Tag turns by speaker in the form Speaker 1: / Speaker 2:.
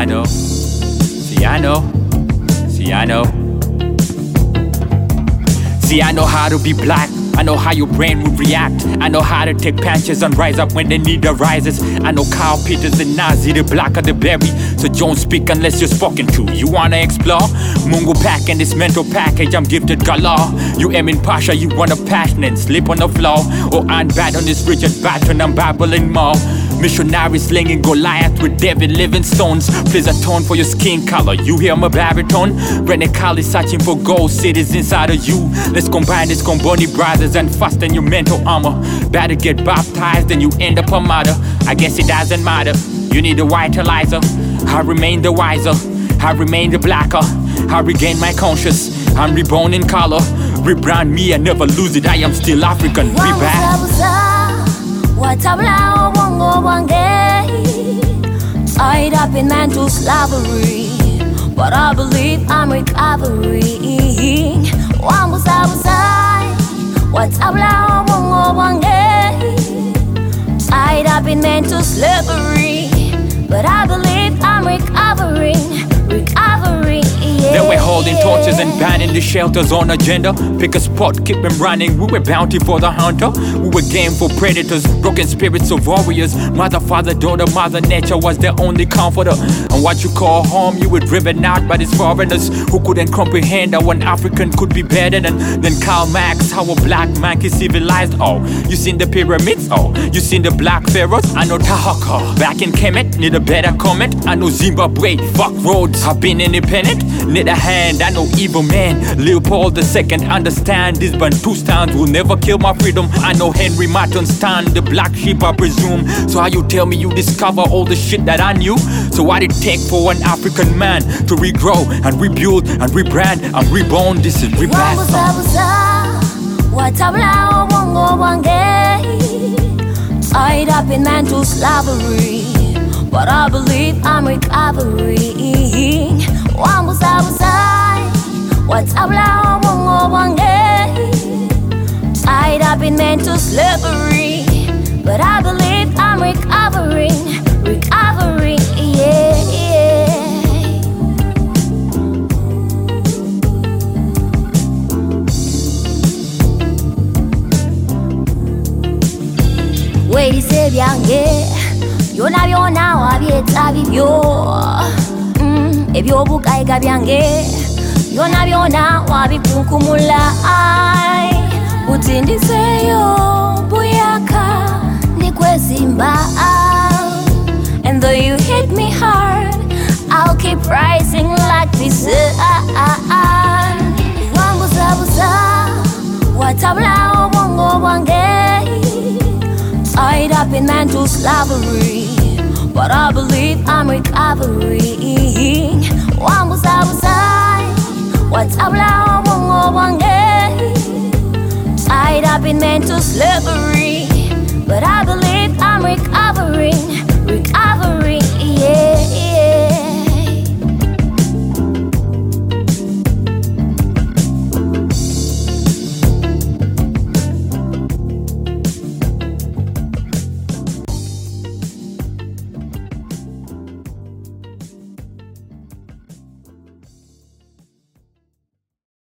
Speaker 1: I know. See, I know. See, I know. See, I know how to be black. I know how your brain would react. I know how to take punches and rise up when the need arises. I know Carl Peters and Nazi, the black of the berry. So don't speak unless you're spoken to. You wanna explore? Mungo Park and this mental package, I'm gifted galore. You aim in Pasha, you wanna passion and slip on the floor. Or I'm bad on this Richard Burton, I'm babbling more. Missionary slinging Goliath with David Livingstones. Please atone for your skin color. You hear my baritone? Rene Kali searching for gold cities inside of you. Let's combine this Comboni brothers and fasten your mental armor. Better get baptized than you end up a martyr. I guess it doesn't matter. You need a vitalizer. I remain the wiser. I remain the blacker. I regain my conscience. I'm reborn in color. Rebrand me and never lose it. I am still African.
Speaker 2: Wabuzabuza watabula obwongo bwange tied up in mental slavery but i believe i'm recovering wambuzabuza watabula obwongo bwange tied up in mental slavery
Speaker 1: and banning the shelters on agenda. Pick a spot, keep them running. We were bounty for the hunter. We were game for predators, broken spirits of warriors. Mother, father, daughter, mother nature was their only comforter. And what you call home, you were driven out by these foreigners who couldn't comprehend how one African could be better than, than Karl Marx. How a black man is civilized. Oh, you seen the pyramids? Oh, you seen the black pharaohs? I know Taharqa. Back in Kemet, need a better comment. I know Zimbabwe. Fuck roads, I've been independent. Need a hand, I know evil man. Leopold II, understand these Bantustans will never kill my freedom. I know Henry Morton stand the black sheep, I presume. So how you tell me you discover all the shit that I knew? So what it take for an African man to regrow and rebuild and rebrand and reborn? This is rebirth.
Speaker 2: wambuzabuza watabula obwongo bwange tied up in mental slavery but i believe i'm recovering wambuzabuza watabula obwongo bwange tied up in mental slavery but i believe i'm recovering recovering yeah, yeah. weerise byange byona byona wabyeta bibyo ebyobugayiga byange byona byona wabikunkumula Ai, utindiseyo buyaka ndikwezimba and though you hit me hard i'll keep rising like the sun wambuzabuza watabula obwongo bwange tied up in mental slavery. But I believe I'm recovering. Wambuzabuzai, what's up now? Tied up in mental slavery. But I believe.